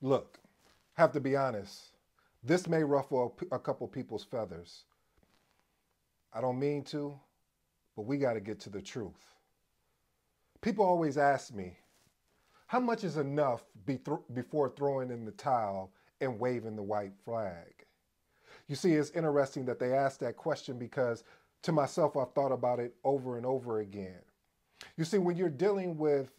Look, have to be honest. This may ruffle a couple people's feathers. I don't mean to, but we got to get to the truth. People always ask me, how much is enough be th- before throwing in the towel and waving the white flag? You see, it's interesting that they ask that question because to myself, I've thought about it over and over again. You see, when you're dealing with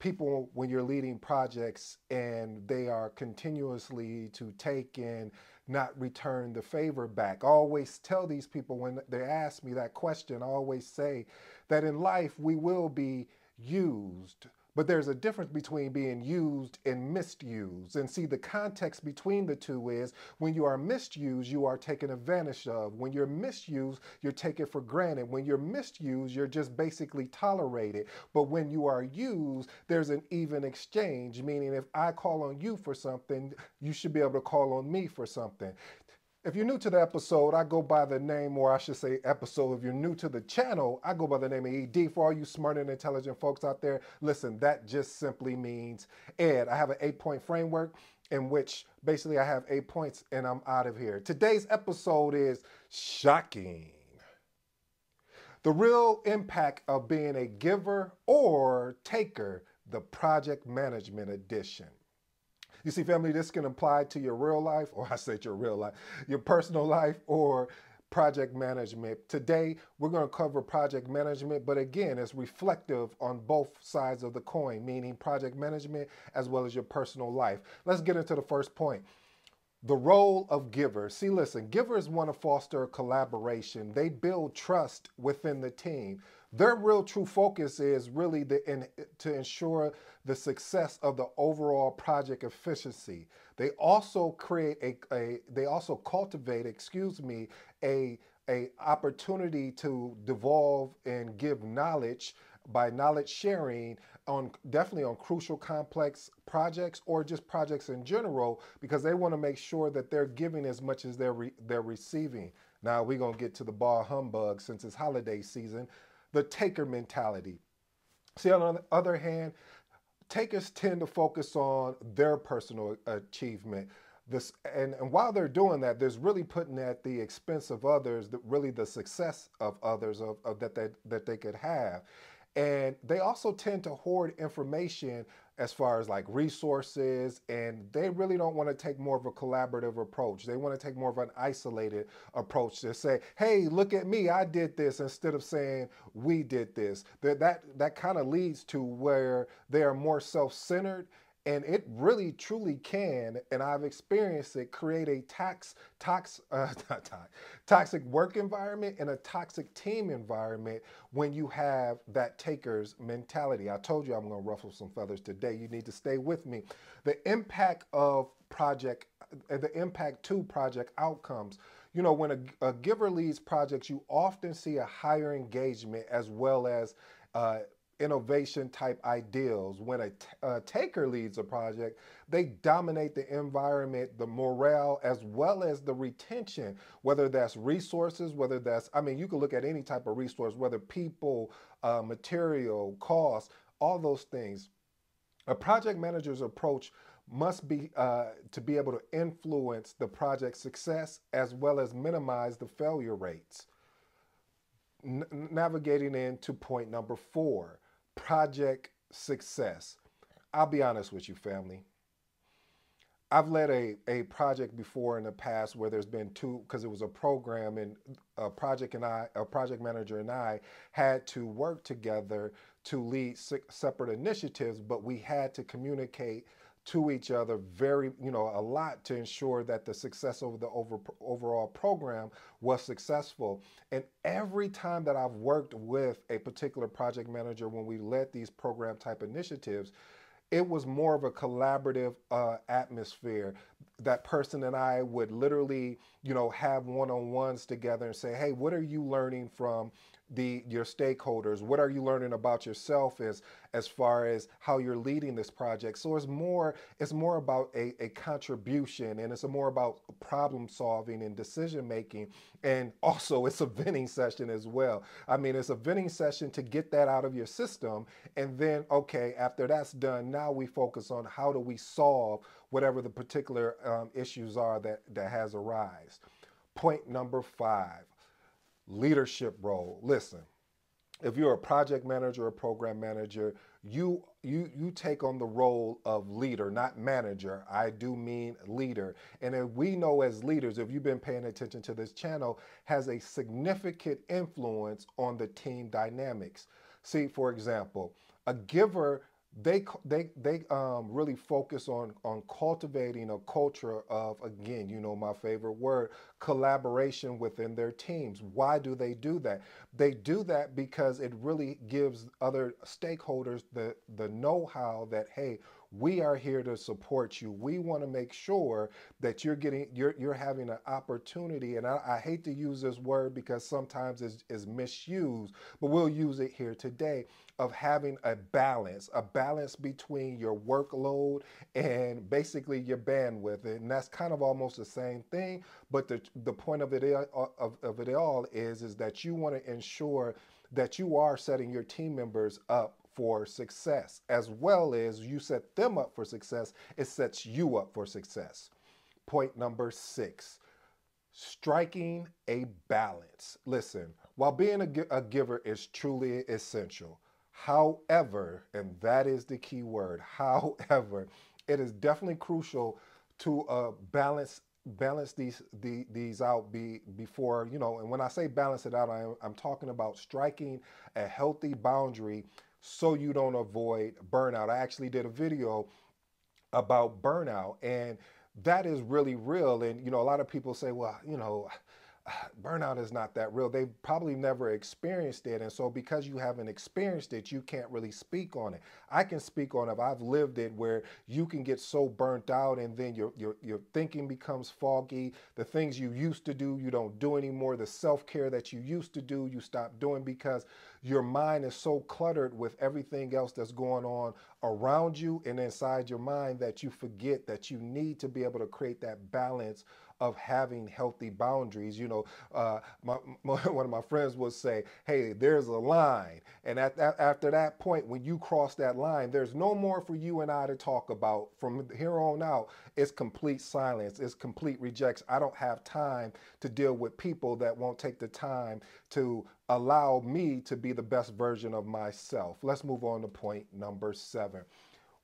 people, when you're leading projects and they are continuously to take and not return the favor back, I always tell these people when they ask me that question, I always say that in life we will be used but there's a difference between being used and misused. And see, the context between the two is when you are misused, you are taken advantage of. When you're misused, you're taken for granted. When you're misused, you're just basically tolerated. But when you are used, there's an even exchange, meaning if I call on you for something, you should be able to call on me for something. If you're new to the episode, I go by the name, or I should say episode. If you're new to the channel, I go by the name of ED. For all you smart and intelligent folks out there, listen, that just simply means Ed. I have an eight point framework in which basically I have eight points and I'm out of here. Today's episode is shocking. The real impact of being a giver or taker, the project management edition. You see, family, this can apply to your real life, or I say your real life, your personal life, or project management. Today, we're going to cover project management, but again, it's reflective on both sides of the coin, meaning project management as well as your personal life. Let's get into the first point. The role of givers. See, listen, givers want to foster collaboration. They build trust within the team. Their real true focus is really the, in, to ensure the success of the overall project efficiency. They also create a, a they also cultivate, excuse me, a a opportunity to devolve and give knowledge by knowledge sharing on definitely on crucial complex projects or just projects in general because they want to make sure that they're giving as much as they're re, they're receiving. Now we're going to get to the bar humbug since it's holiday season the taker mentality. See, on the other hand, takers tend to focus on their personal achievement. This, and, and while they're doing that, there's really putting at the expense of others, the, really the success of others of, of that, they, that they could have. And they also tend to hoard information as far as like resources, and they really don't want to take more of a collaborative approach. They want to take more of an isolated approach to say, "Hey, look at me, I did this," instead of saying, "We did this." That that that kind of leads to where they are more self-centered and it really truly can and i've experienced it create a tax tox, uh, toxic work environment and a toxic team environment when you have that taker's mentality. I told you i'm going to ruffle some feathers today. You need to stay with me. The impact of project uh, the impact to project outcomes. You know when a, a giver leads projects you often see a higher engagement as well as uh, innovation type ideals. When a, a taker leads a project, they dominate the environment, the morale, as well as the retention, whether that's resources, whether that's, I mean, you can look at any type of resource, whether people, uh, material, cost, all those things. A project manager's approach must be uh, to be able to influence the project success as well as minimize the failure rates. N- navigating into point number four project success. I'll be honest with you, family. I've led a, a project before in the past where there's been two because it was a program and a project and I a project manager and I had to work together to lead separate initiatives, but we had to communicate to each other very, you know, a lot to ensure that the success of the over, overall program was successful. And every time that I've worked with a particular project manager when we led these program type initiatives, it was more of a collaborative uh, atmosphere. That person and I would literally, you know, have one-on-ones together and say, "Hey, what are you learning from the your stakeholders what are you learning about yourself as as far as how you're leading this project. So it's more it's more about a, a contribution and it's more about problem solving and decision making. And also it's a venting session as well. I mean it's a venting session to get that out of your system. And then okay after that's done now we focus on how do we solve whatever the particular um, issues are that, that has arise. Point number five, leadership role. Listen, if you're a project manager or program manager, you you you take on the role of leader, not manager. I do mean leader. And we know as leaders, if you've been paying attention to this channel, has a significant influence on the team dynamics. See, for example, a giver they they they um, really focus on on cultivating a culture of again you know my favorite word collaboration within their teams. Why do they do that? They do that because it really gives other stakeholders the the know-how that hey we are here to support you. We want to make sure that you're getting you're you're having an opportunity. And I, I hate to use this word because sometimes it's, it's misused, but we'll use it here today of having a balance, a balance between your workload and basically your bandwidth. And that's kind of almost the same thing. But the, the point of it, uh, of, of it all is, is that you want to ensure that you are setting your team members up for success, as well as you set them up for success, it sets you up for success. Point number six striking a balance. Listen, while being a, a giver is truly essential, However, and that is the key word, however, it is definitely crucial to uh, balance balance these the, these out be, before you know and when i say balance it out I, i'm talking about striking a healthy boundary so you don't avoid burnout. I actually did a video about burnout and that is really real. And you know a lot of people say well you know burnout is not that real. They've probably never experienced it. And so because you haven't experienced it, you can't really speak on it. I can speak on it. I've lived it where you can get so burnt out and then your, your, your thinking becomes foggy. The things you used to do, you don't do anymore. The self-care that you used to do, you stop doing because your mind is so cluttered with everything else that's going on around you and inside your mind that you forget that you need to be able to create that balance of having healthy boundaries. You know, uh, my, my, one of my friends would say, "Hey, there's a line," and at, at, after that point, when you cross that line, there's no more for you and I to talk about. From here on out, it's complete silence. It's complete rejects. I don't have time to deal with people that won't take the time to allow me to be the best version of myself. Let's move on to point number seven.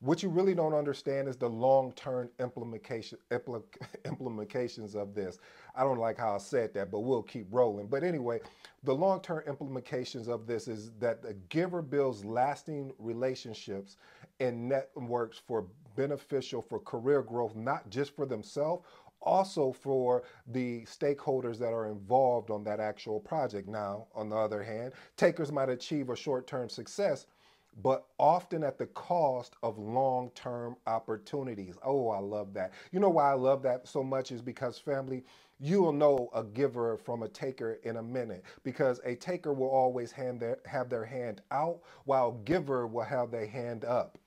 What you really don't understand is the long-term implementation, implications of this. I don't like how I said that, but we'll keep rolling. But anyway, the long-term implications of this is that the giver builds lasting relationships and networks for beneficial for career growth, not just for themselves, also for the stakeholders that are involved on that actual project. Now, on the other hand, takers might achieve a short-term success, but often at the cost of long term opportunities. Oh, I love that. You know why I love that so much is because, family, you will know a giver from a taker in a minute because a taker will always hand their, have their hand out while giver will have their hand up.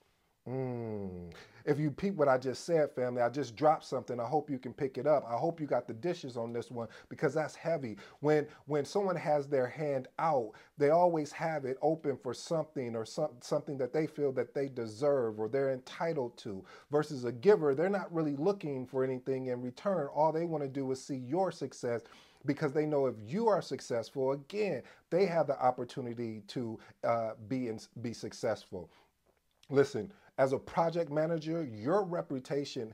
Mm. If you peep what I just said, family, I just dropped something. I hope you can pick it up. I hope you got the dishes on this one because that's heavy. When when someone has their hand out, they always have it open for something or some, something that they feel that they deserve or they're entitled to. Versus a giver, they're not really looking for anything in return. All they want to do is see your success because they know if you are successful, again, they have the opportunity to uh, be in, be successful. Listen, as a project manager, your reputation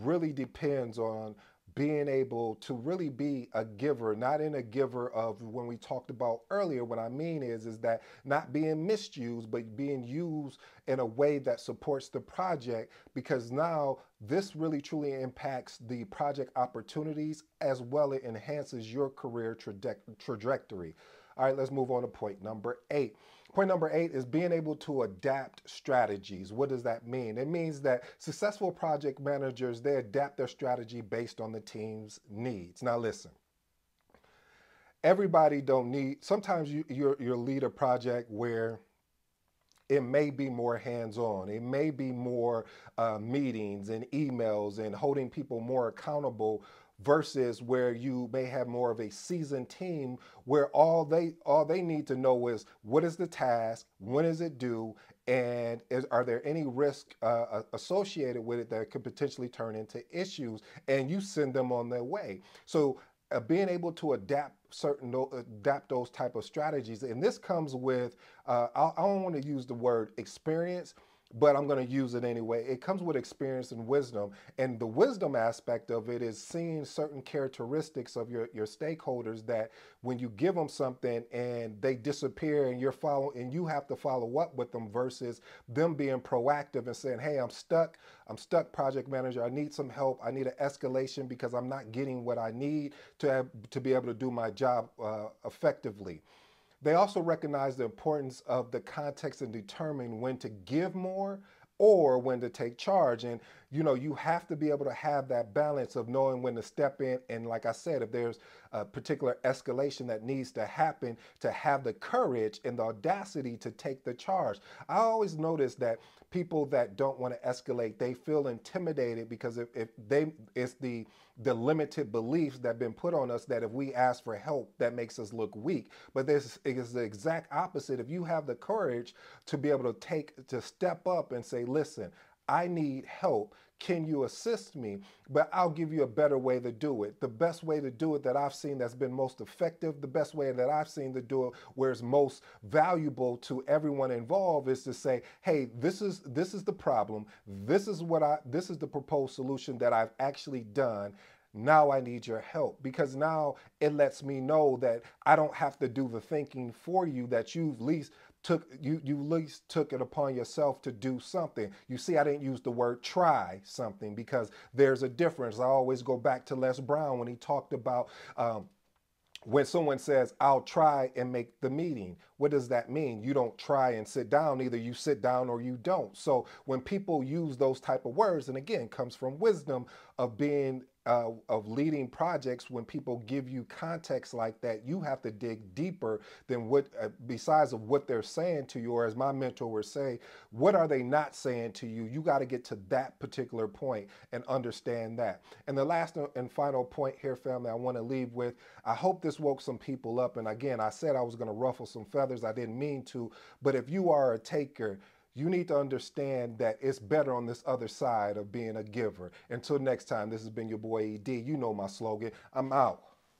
really depends on being able to really be a giver, not in a giver of when we talked about earlier. What I mean is, is that not being misused, but being used in a way that supports the project because now this really truly impacts the project opportunities as well it enhances your career trajectory. All right, let's move on to point number eight. Point number eight is being able to adapt strategies. What does that mean? It means that successful project managers, they adapt their strategy based on the team's needs. Now listen, everybody don't need, sometimes you, you're, you're lead a project where it may be more hands-on. It may be more uh, meetings and emails and holding people more accountable versus where you may have more of a seasoned team where all they all they need to know is what is the task, when is it due, And is, are there any risks uh, associated with it that could potentially turn into issues? And you send them on their way. So uh, being able to adapt certain adapt those type of strategies and this comes with uh, I, I don't want to use the word experience but I'm going to use it anyway. It comes with experience and wisdom. And the wisdom aspect of it is seeing certain characteristics of your, your stakeholders that when you give them something and they disappear and you're following and you have to follow up with them versus them being proactive and saying, hey, I'm stuck. I'm stuck, project manager. I need some help. I need an escalation because I'm not getting what I need to, have, to be able to do my job uh, effectively. They also recognize the importance of the context and determine when to give more or when to take charge. And you know, you have to be able to have that balance of knowing when to step in. And like I said, if there's a particular escalation that needs to happen, to have the courage and the audacity to take the charge. I always notice that people that don't want to escalate, they feel intimidated because if, if they, it's the, the limited beliefs that have been put on us that if we ask for help, that makes us look weak. But this is the exact opposite. If you have the courage to be able to take, to step up and say, listen, I need help. Can you assist me? But I'll give you a better way to do it. The best way to do it that I've seen that's been most effective, the best way that I've seen to do it where it's most valuable to everyone involved is to say, hey, this is this is the problem. This is what I this is the proposed solution that I've actually done now I need your help because now it lets me know that I don't have to do the thinking for you that you've least took you you at least took it upon yourself to do something. You see, I didn't use the word try something because there's a difference. I always go back to Les Brown when he talked about um, when someone says i'll try and make the meeting what does that mean you don't try and sit down either you sit down or you don't so when people use those type of words and again comes from wisdom of being uh, of leading projects when people give you context like that you have to dig deeper than what uh, besides of what they're saying to you or as my mentor would say what are they not saying to you? You got to get to that particular point and understand that. And the last and final point here family i want to leave with i hope this woke some people up and again i said i was going to ruffle some feathers i didn't mean to but if you are a taker you need to understand that it's better on this other side of being a giver. Until next time, this has been your boy ED. You know my slogan. I'm out.